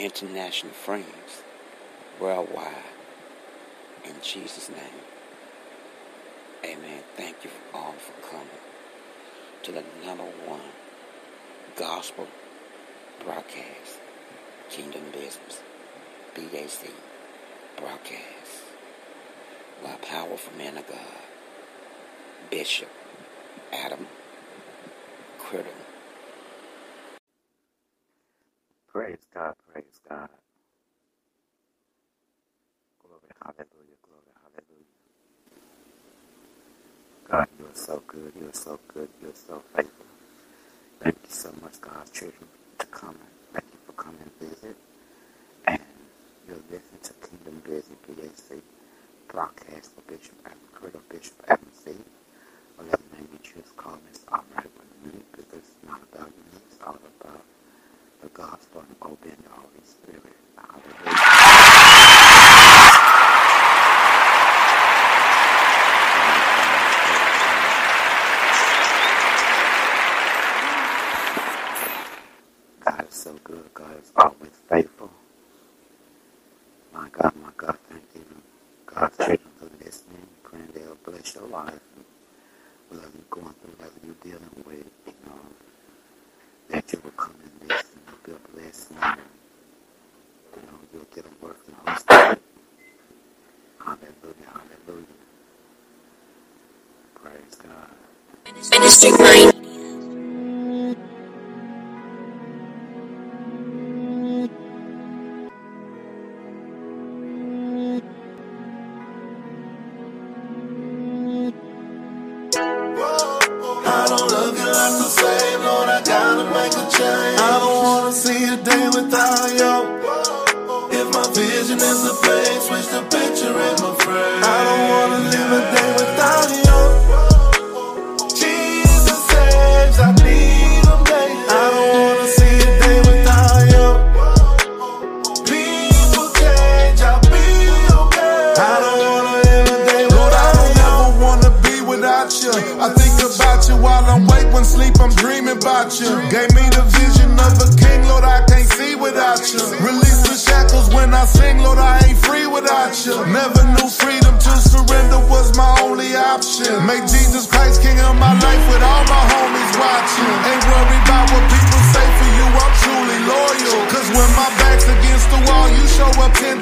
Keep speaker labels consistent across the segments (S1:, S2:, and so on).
S1: international friends worldwide. In Jesus' name. Amen. Thank you all for coming to the number one gospel broadcast, Kingdom Business, BAC broadcast, by powerful man of God, Bishop Adam Criddle. Praise God, praise God. Glory, hallelujah, glory, hallelujah. God, you are so good, you are so good, you are so faithful. Thank you so much, God's children, to come. Thank you for coming and visit. And you're listening to Kingdom Business BAC broadcast for Bishop Adam Criddle, Bishop Adam C. Whatever name you choose, call me, it's all right with me because it's not about me, it's all about the gospel and obeying the Holy Spirit. Hallelujah. God is so good. God is always faithful. My God, my God, thank you. God's children for listening. Praying they'll bless your life. Whatever you're going through, whatever you're dealing with, you know, that you will come and listen. You'll be a blessing. You know, you'll get a word from the Holy Spirit. Hallelujah, hallelujah. Praise God.
S2: Ministry Mind.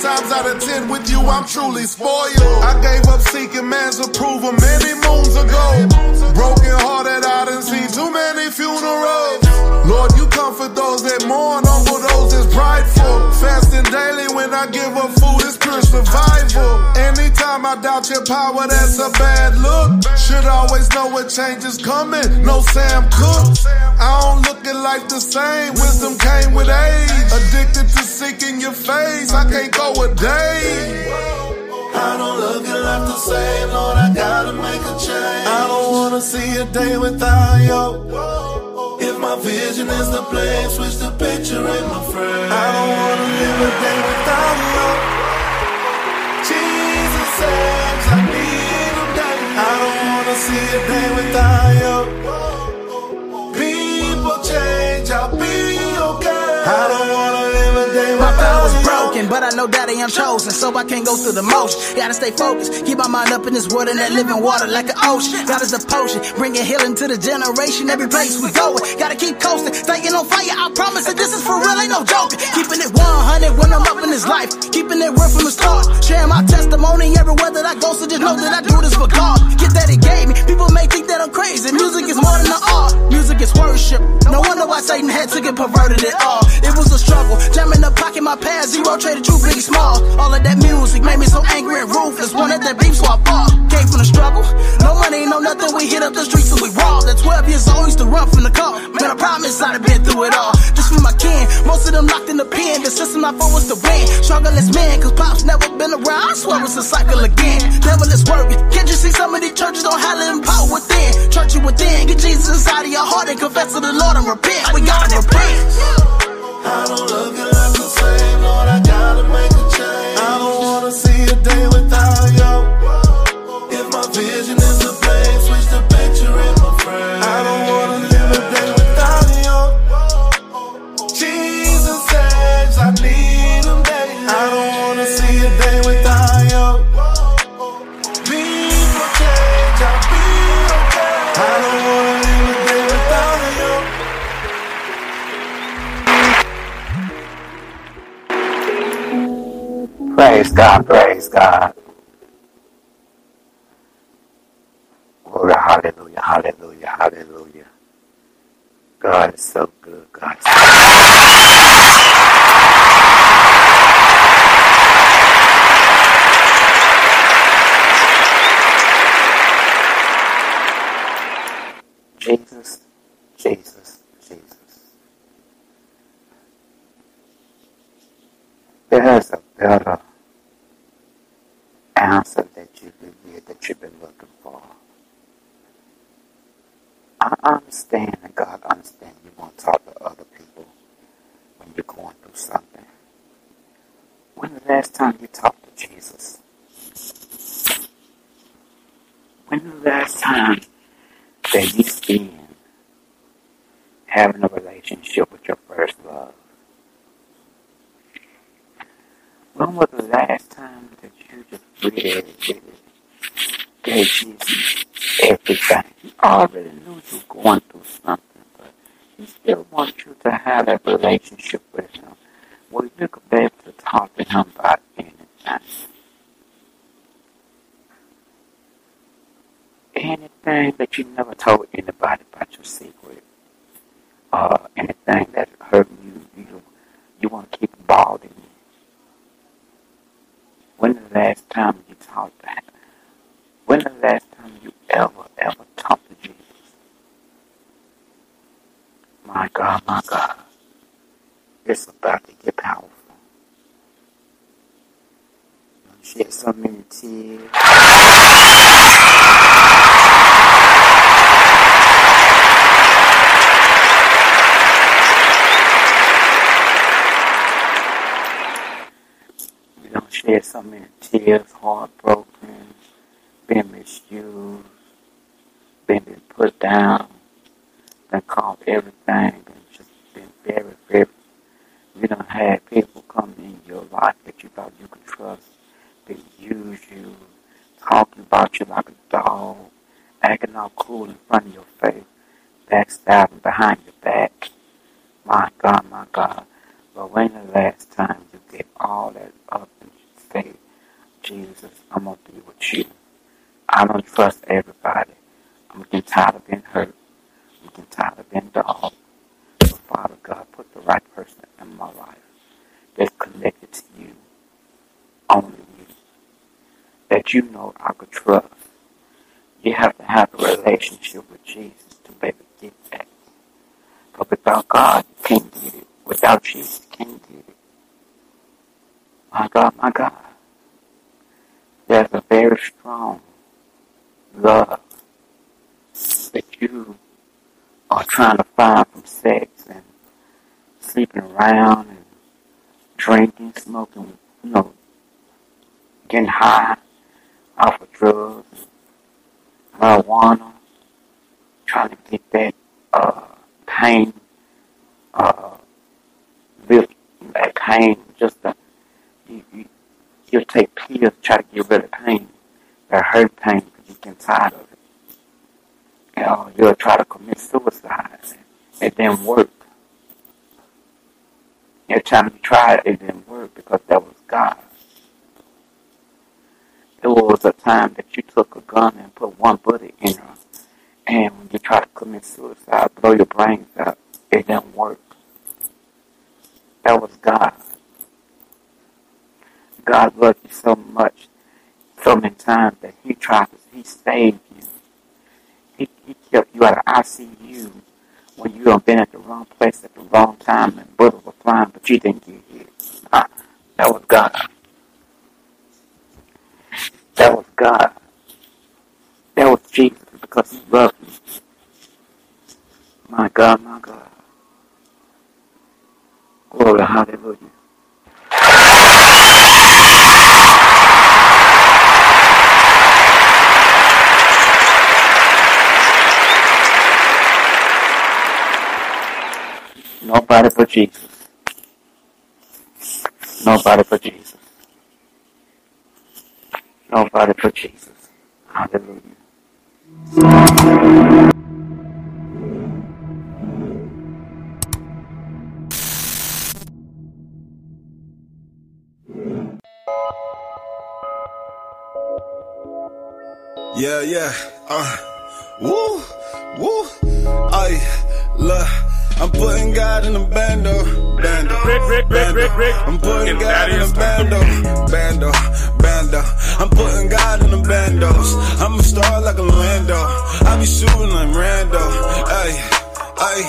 S3: Times out of ten with you, I'm truly spoiled. I gave up seeking man's approval many moons ago. Broken hearted, I done seen too many funerals. Lord, you comfort those that mourn, humble those that's prideful. Fasting daily when I give up food, it's pure survival. Anytime I doubt your power, that's a bad look. Should always know what change is coming. No Sam Cooke. I don't look at life the same. Wisdom came with age. Addicted to seeking your face. I can't go a day.
S2: I don't look at life the same, Lord. I gotta make a change. I don't wanna see a day without you. If my vision is the place, switch the picture in my frame. I don't wanna live a day without you. Jesus saves, I need him daily. I don't wanna see a day without you.
S4: Broken, but I know that I am chosen, so I can't go through the motion. Gotta stay focused, keep my mind up in this water, that living water like an ocean. God is the potion, bringing healing to the generation, every place we going. Gotta keep coasting, staying on fire. I promise that this is for real, ain't no joking. Keeping it 100 when I'm up in this life, keeping it real from the start. Sharing my testimony everywhere that I go, so just know that I do this for God. Get that He gave me. People may think that I'm crazy. Music is more than an art. Music is worship. No wonder why Satan had to get perverted at all. It was a struggle, jamming the pocket, my past zero traded true big small. All of that music made me so angry and ruthless. Wanted that beef, so I fought. Came from the struggle, no money, no nothing. We hit up the streets and we robbed. At 12 years old, used to run from the car. Man, I promise I'd have been through it all. Just for my kin, most of them locked in the pen. The system I fought was to win. Struggle as men, cause pops never been around. I swear it's a cycle again. Devil is working. Can't you see some of these churches don't have living power within? Church you within, get Jesus inside of your heart and confess to the Lord and repent. We gotta repent.
S2: I don't look at life the same, Lord. I gotta make a change. I don't wanna see a day without you. If my vision
S5: Praise God, praise God. Glory, hallelujah, hallelujah, hallelujah. God is so good, God is so Jesus, Jesus, Jesus. There's a better answer that you can get that you've been looking for. I understand and God understand you want to talk to other people when you're going through something. When the last time you talked to Jesus? When the last time that you spent having a relationship with your first love? When was the last time that you just really, really gave Jesus everything? He already knew you were going through something, but he still wants you to have that relationship with him where you could be able to talk to him about anything. Anything that you never told anybody about your secret, or anything that hurt you, you, you want to keep it balled in you. When the last time you talked to him? When the last time you ever, ever talked to Jesus? My God, my God. It's about to get powerful. Shed so many tears. We don't shed so many tears, heartbroken, been misused, been, been put down, been called everything, been just been very, very. We don't have people come in your life that you thought you could trust, they use you, talking about you like a dog, acting all cool in front of your face, backstabbing behind your back. My God, my God. But when the last time you get all that up and I don't trust everybody. I'm getting tired of being hurt. I'm getting tired of being dog. So Father God, put the right person in my life that's connected to you, only you, you know I could trust. You have to have a relationship with Jesus to be able to get that. But without God, you can't get it. Without Jesus, you can't get it. My God, my God. There's a very strong love that you are trying to find from sex and sleeping around and drinking, smoking, you know, getting high off of drugs, marijuana, trying to get that uh, pain, uh, that pain, just you, you, you'll take pills try to get rid of pain, that hurt pain, because you get tired of it. You know, you'll try to commit suicide. It didn't work. Every time you tried, it didn't work because that was God. There was a time that you took a gun and put one bullet in her, and when you try to commit suicide, blow your brains out, it didn't work. That was God. God loved you so much, so many times that He tried to, He saved you. He, he kept you out of ICU when you have been at the wrong place at the wrong time and bullets were flying, but you didn't get hit. That was God. That was God. That was Jesus because He loved me. My God, my God. Glory, hallelujah. Nobody but Jesus. Nobody but Jesus. Nobody for Jesus. Hallelujah.
S6: Yeah, yeah. Uh, woo, woo. I look. I'm putting God in the bando, bando,
S7: Rick, Rick, Rick,
S6: bando.
S7: Rick, Rick.
S6: I'm putting
S7: And
S6: God
S7: that
S6: in
S7: is-
S6: the bando, bando, bando. I'm putting God in the bandos. I'm a star like a Lando. I be shooting like Rambo. Ay, ay.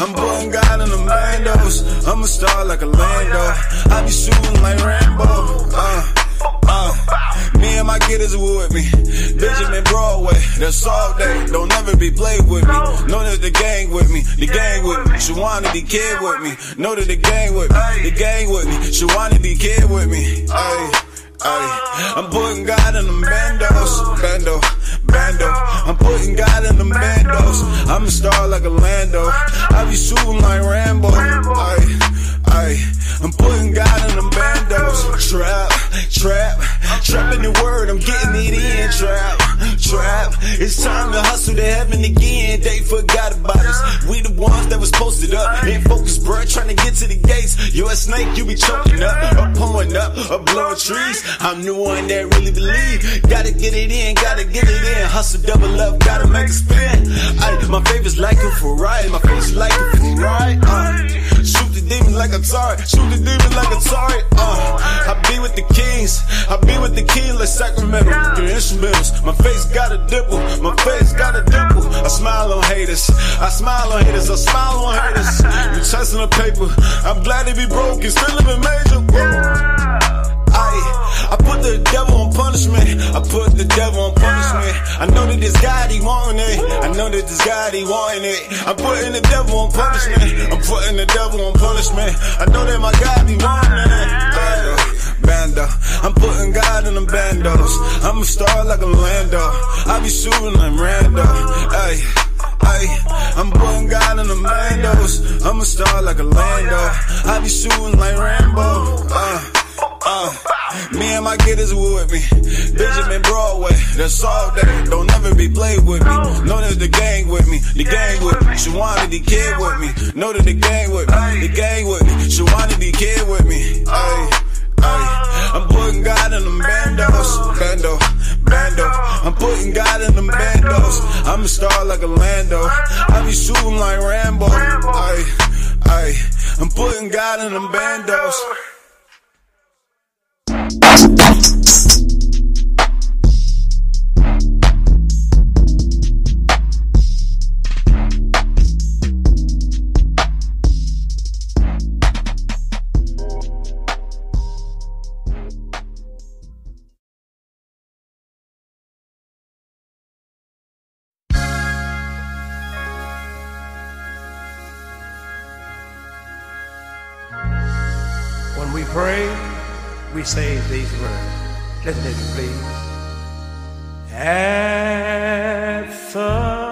S6: I'm putting God in the bandos. I'm a star like a Lando. I be shooting like Rambo. Uh, uh. Me and my getters with me. Benjamin Broadway, that's all day. Don't ever be played with me. Know that the gang with me, the gang with me. Shawana the kid with me. Know that the gang with me, the gang with me. Shawana the kid with me. Ay, ay. I'm putting God in the bandos, bando, bando. I'm putting God in the bandos. I'm a star like a Lando. I be shooting like Rambo. Ay, ay. I'm putting God in the bandos. Trap, trap, trapping the word. I'm getting it in. Trap, trap. It's time to hustle to heaven again. They forgot about us. We the ones that was posted up. Ain't focused, bruh. Trying to get to the gates. You a snake, you be choking up. Or pulling up, or blowing trees. I'm the one that really believe. Gotta get it in, gotta get it in. Hustle double up, gotta make a spin. Ay, my favorite's like a Ferrari. My favorite's like a Ferrari. Uh, the demon like a target. Shoot the demon like a target. Uh, I be with the kings. I be with the king like Sacramento. The instrumentals. My face got a dimple. My face got a dimple. I smile on haters. I smile on haters. I smile on haters. You chasing the paper. I'm glad to be broken. Still living major. Woo. I, I put the devil on punishment. I put the devil on punishment. I know that this God he wanting it. I know that this God he wanting it. I'm putting the devil on punishment. I'm putting the devil on punishment. I know that my God he wanting it. Bando, bando. I'm putting God in the bandos. I'm a star like a Lando. I be shooting like Rambo. Ay. Ay, I'm putting God in the bandos. I'm a star like a Lando. I be shooting like Rambo. Uh, uh, me and my getters with me. Benjamin Broadway, that's all day. Don't ever be played with me. Know that the gang with me, the gang with me. Shawana the kid with me. Know that the gang with me, the gang with me. Shawana the kid with me. Ay, ay. I'm putting God in the bandos, bando, bando. I'm putting God in the bandos. I'm a star like a Lando. I be shooting like Rambo. Ay, ay, I'm putting God in the bandos.
S8: Pray, we say these words. Listen to me, please. At the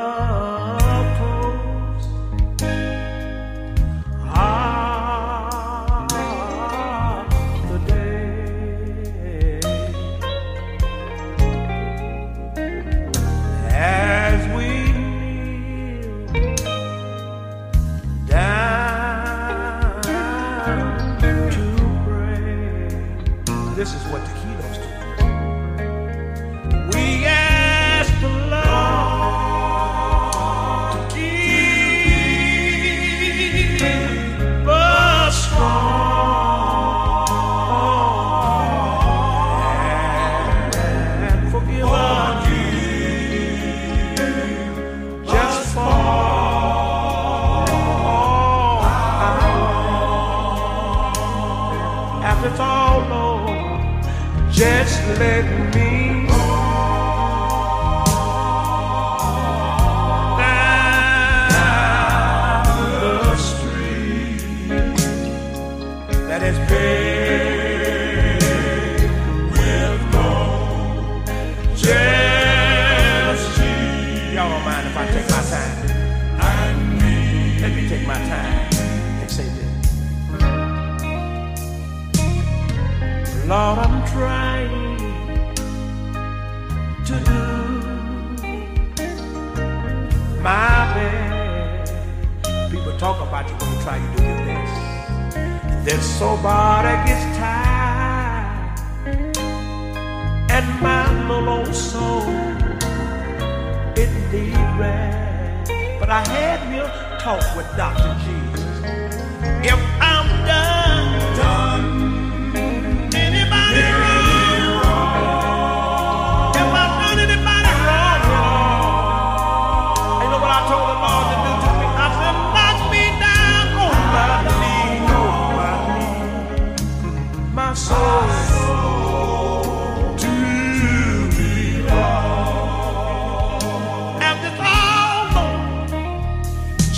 S8: let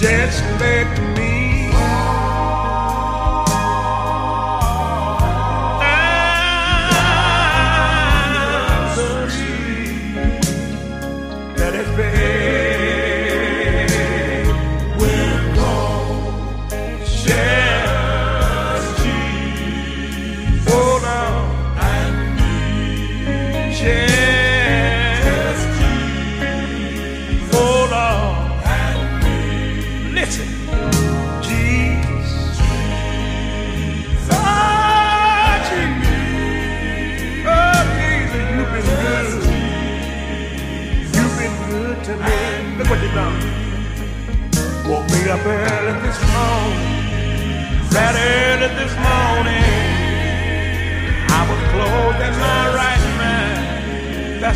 S8: just let me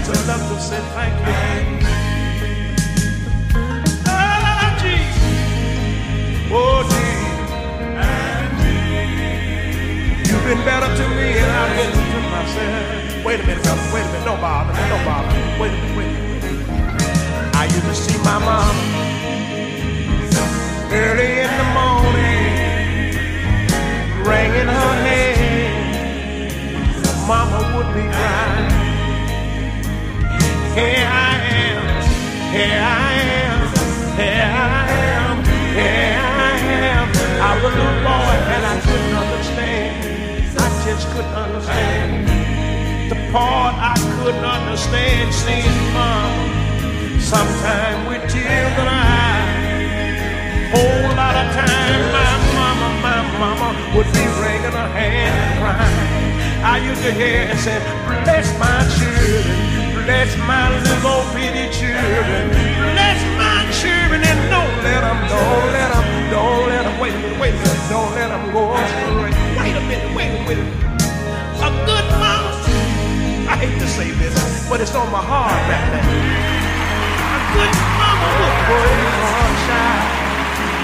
S8: That's enough to say thank you. Oh, Jesus. Oh, Jesus. You've been better to me and I've been to myself. Wait a minute, brother. Wait a minute. Don't bother. Don't bother. Wait a minute. Wait a minute. I used to see my mom early in the morning, wringing her head. Mama would be crying. Here I am. Here I am. Here I am. Here I am. I was a boy and I couldn't understand. I just couldn't understand. The part I couldn't understand seeing mama. Sometime with tears in eyes. Whole lot of time my mama, my mama would be her hand and crying. I used to hear and say, bless my children, Bless my little bitty children. Bless my children and don't let them, don't let them, don't let them, wait wait don't let them go astray. Wait a minute, wait a minute. A good mama, I hate to say this, but it's on my heart right now. A good mama will for her child.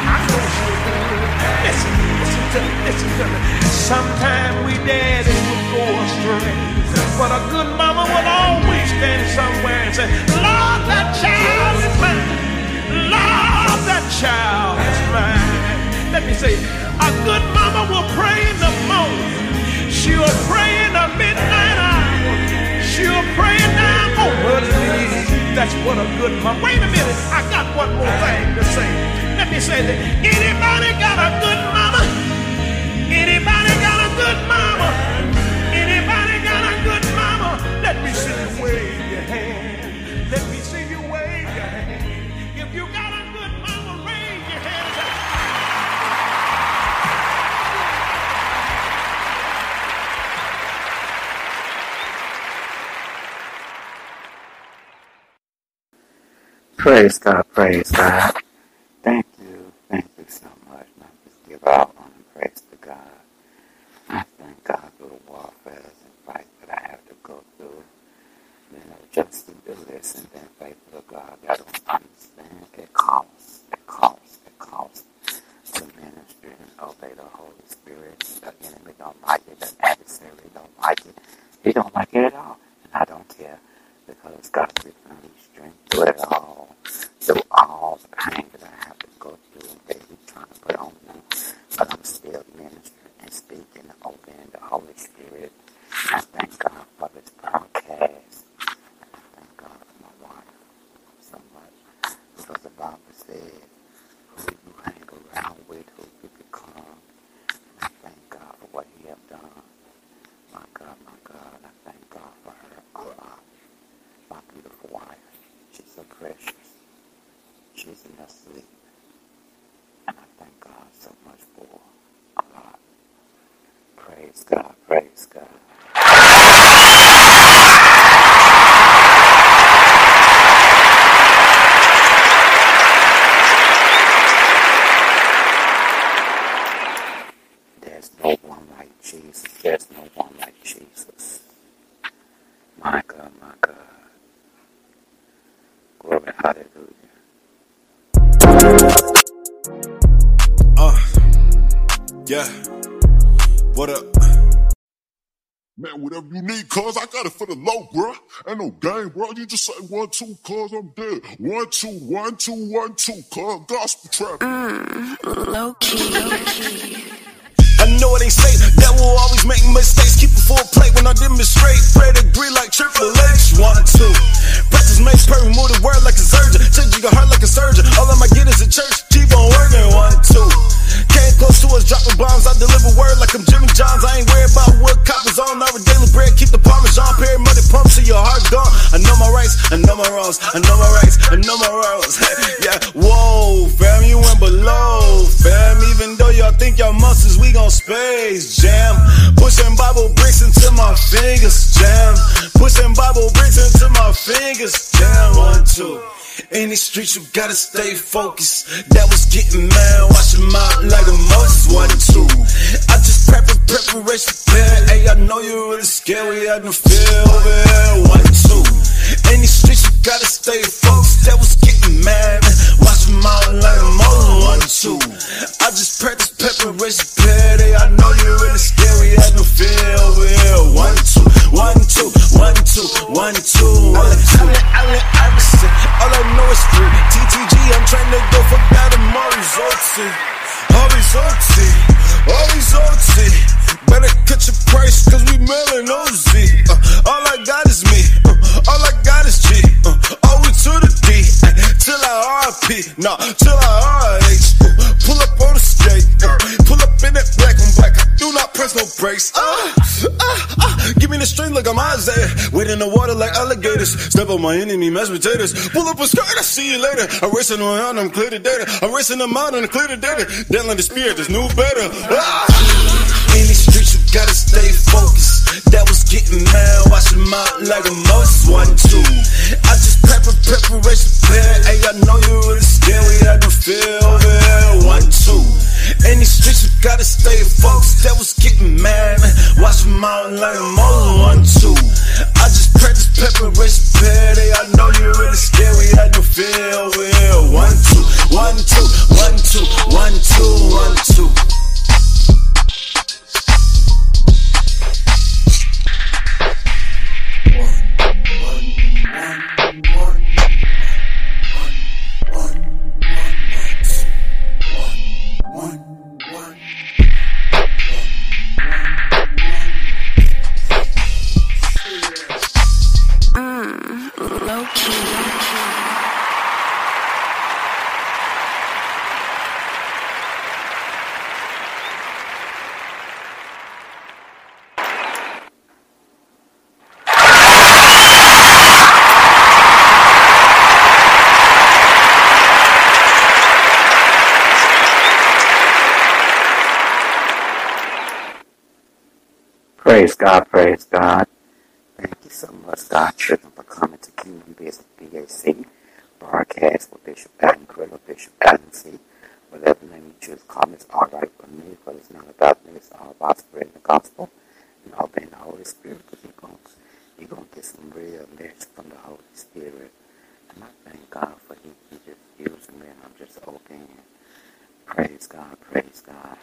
S8: I know she will. Listen, listen to me, listen to me. Sometimes we daddies will go astray, but a good mama will always stand somewhere and say, Lord, that child is mine. Lord, that child is mine. Let me say, a good mama will pray in the morning. She'll pray in the midnight hour. She'll pray down her knees. That's what a good mama. Wait a minute, I got one more thing to say. Let me say that. Anybody got a good
S5: Praise God, praise God. Thank you, thank you so much. Now just give out on praise to God. I thank God for the warfare and fight that I have to go through. You know, just to be listen and faithful to God. I don't understand. It costs, it costs, it costs to minister and obey the Holy Spirit. The enemy don't like it, the adversary don't like it. He don't like it at all. And I don't care because God gives me strength through it all, through all the pain that I have to go through and that He's trying to put on me. But I'm still ministering and speaking and obeying the Holy Spirit. I thank God for this broadcast. I thank God for my wife so much. Because the Bible said, who you hang around with, who you become. And I thank God for what He have done. My God, my God, I thank God for her a lot my beautiful wife. She's so precious. She's in her sleep. And I thank God so much for a lot. God,
S3: got it for the low, bruh. Ain't no game, bro. You just say one, two, cuz I'm dead. One, two, one, two, one, two, cuz gospel trap.
S9: Mm, low key. Low key.
S6: I know it ain't safe. That will always make mistakes. Keep it full plate when I demonstrate. Pray to agree like Triple H. One, two. Practice makes perfect. Move the word like a surgeon. Change your heart like a surgeon. All of my get is a church. Keep on working. One, I know my wrongs. I know my rights. I know my wrongs. yeah. Whoa, fam. You went below, fam. Even though y'all think y'all muscles, we gon' space jam. Pushing Bible bricks into my fingers, jam. Pushing Bible bricks into my fingers, jam. One, two. In these streets, you gotta stay focused. That was getting mad, watch him out like a Moses. One, two. I just prep preparation, plan. Hey, I know you're really scared. We had no fear over here. One, two. In these streets, you gotta stay focused. That was getting mad, watch him out like Moses. One, two. I just practice preparation. Hey, I know you're really. We had no fear over here. One, two, one, two, one, two, one, two, one, two. Allen Iverson, all I know is free. TTG, I'm trying to go for better, more nah, till I RH. Pull up on the skate, uh, pull up in that black on black. Do not press no brakes. Uh, uh, uh, give me the string like I'm Isaiah. Wade in the water like alligators. Step on my enemy, mashed potatoes. Pull up a skirt, I see you later. I'm racing around, I'm clear the data. I'm racing them out and clear the data. Down the spirit, there's new better. Ah! gotta stay focused. That was getting mad, watching my like a most one two. I just prep for preparation prepared. Hey, I know you really scared. We had to feel it one two. In these streets, you gotta stay focused. That was getting mad, watching my like a most one two. I just practice preparation prepared. Hey, I know you really scared. We had to feel it one two, one two, one two, one two, one two. One, two.
S9: Mm, low key.
S5: Praise God, praise God. Thank you so much, God, children, for coming to Kingdom Business BAC broadcast with Bishop Adam Criddle, Bishop Adam C. Whatever name you choose, me, it's all right with me, but it's not about me, it's all about spreading the gospel and obeying the Holy Spirit, because you're going you're gonna get some real lyrics from the Holy Spirit. And I thank God for He, he just using me, and I'm just obeying. Praise God, praise God.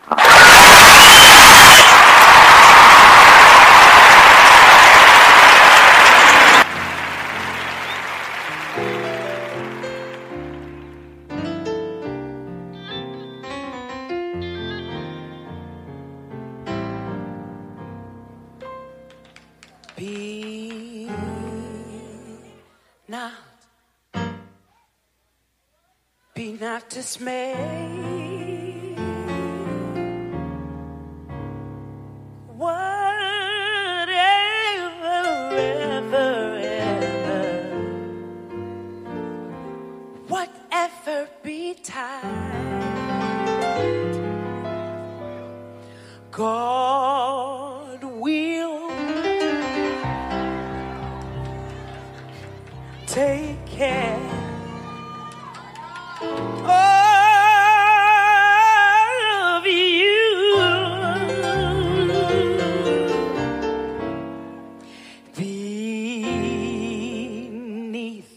S10: Be not, be not dismayed. Whatever tired. God will take care of you beneath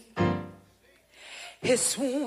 S10: his wings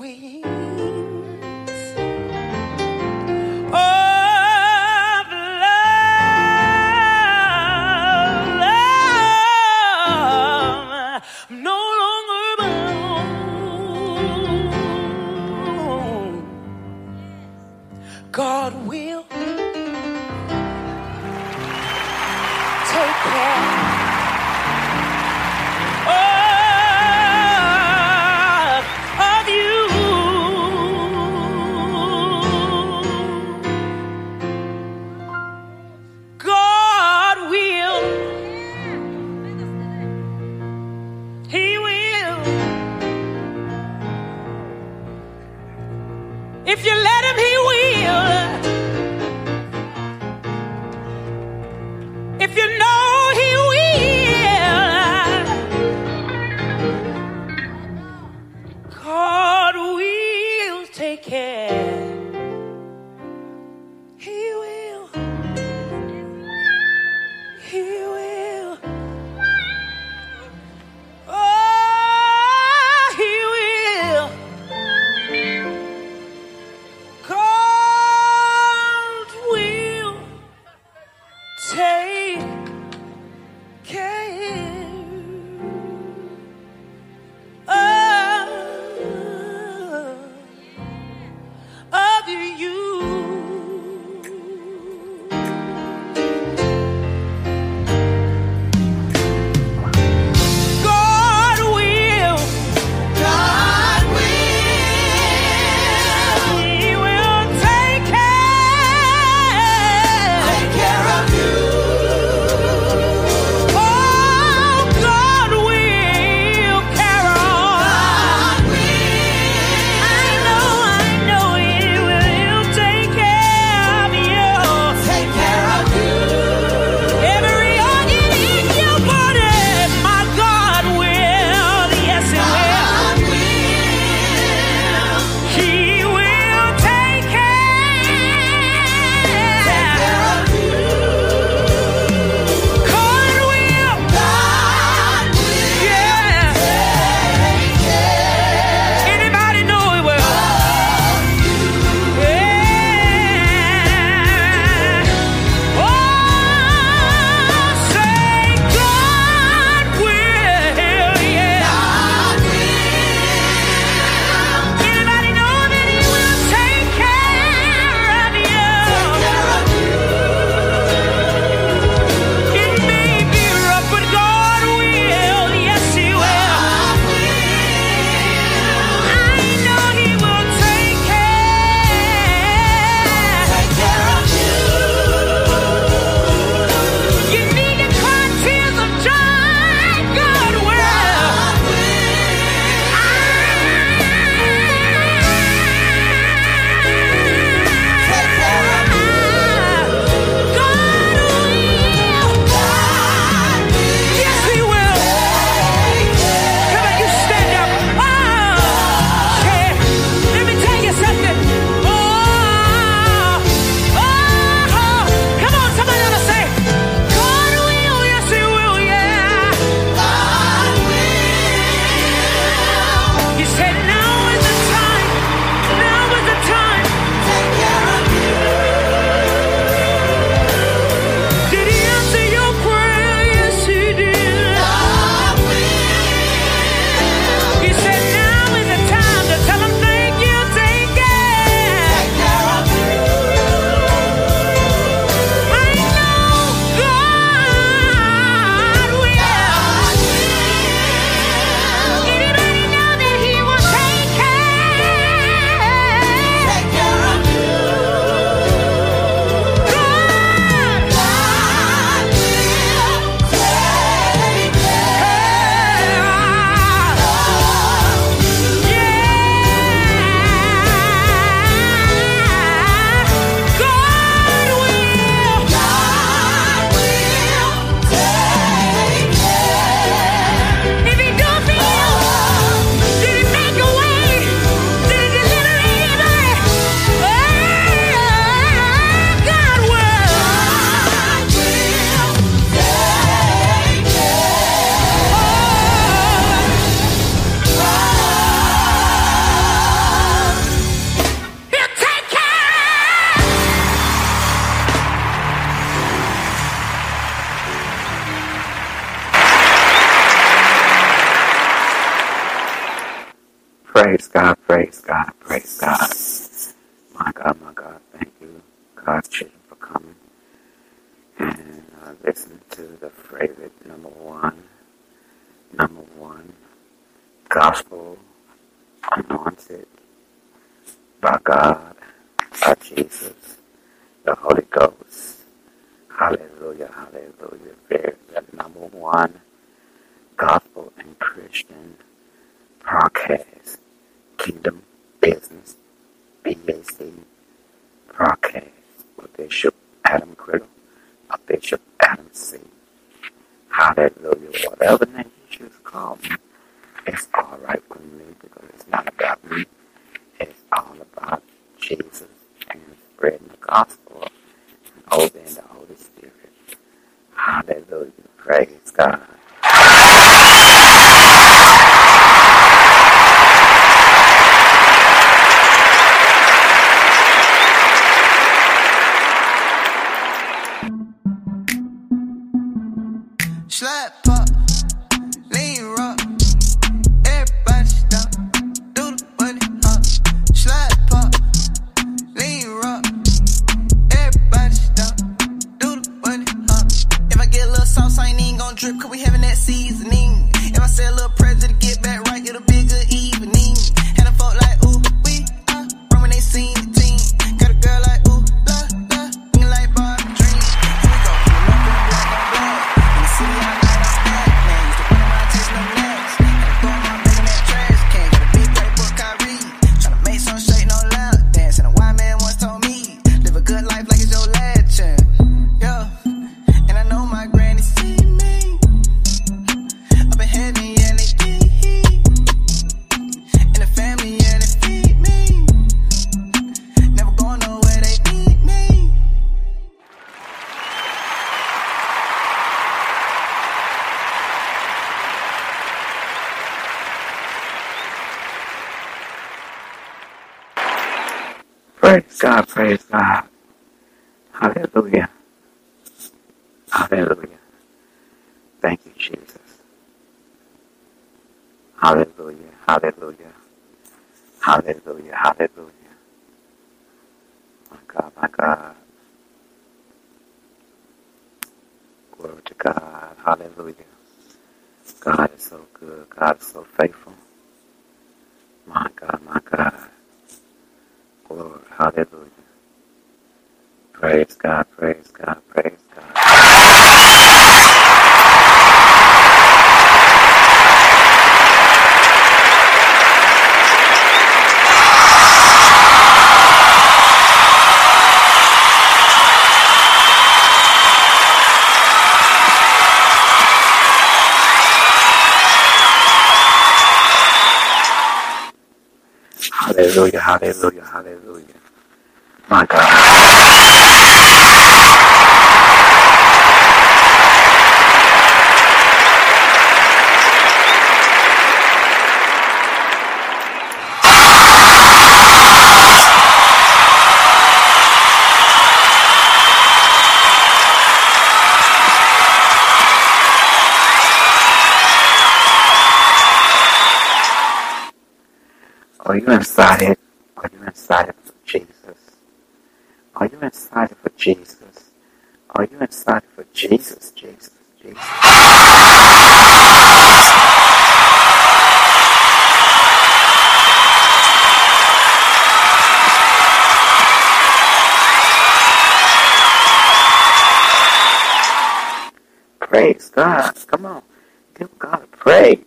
S5: And the Holy Spirit. Hallelujah. Praise God. Praise God, praise God. Hallelujah. Hallelujah. Thank you, Jesus. Hallelujah, hallelujah. Hallelujah, hallelujah. My God, my God. Glory to God, hallelujah. God is so good, God is so faithful. My God, my God. Glory. Hallelujah. Praise God. Praise God. Praise God. Hallelujah, hallelujah. My God. Oh, you inside it? Are you excited for Jesus? Are you excited for Jesus, Jesus, Jesus? Praise God. Come on. Give God a praise.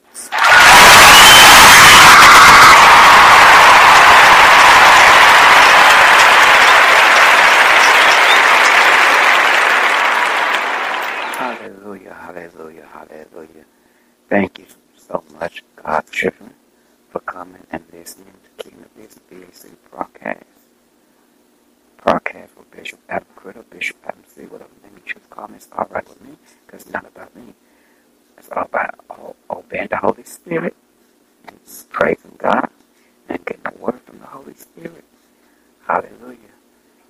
S5: Hallelujah.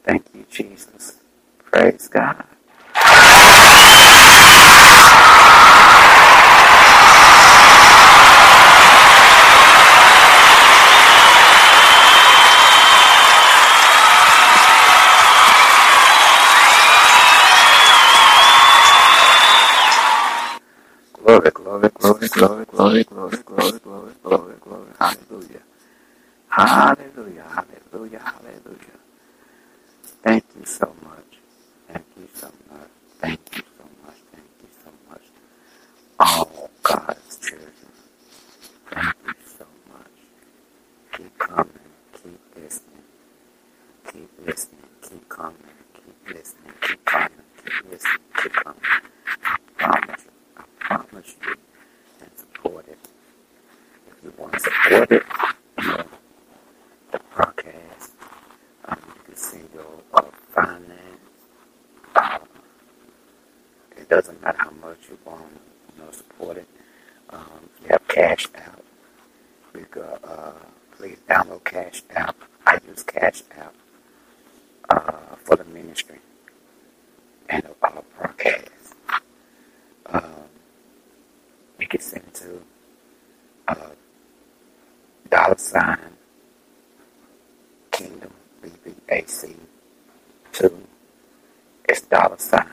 S5: Thank you, Jesus. Praise God. Glory, glory, glory, glory, glory, glory, glory, glory, glory. sign. Kingdom BBAC 2 it's dollar sign.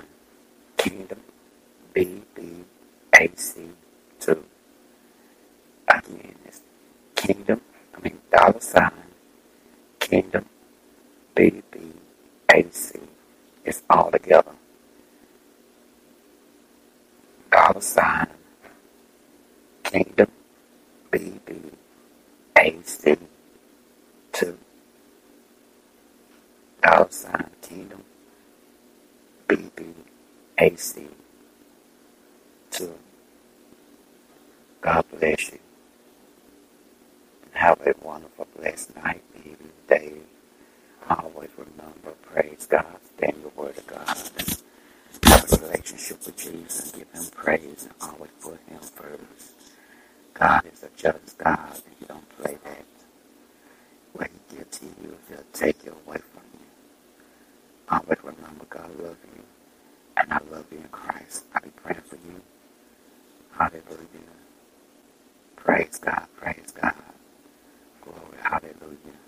S5: Hallelujah. Praise God. Praise God. Glory. Hallelujah.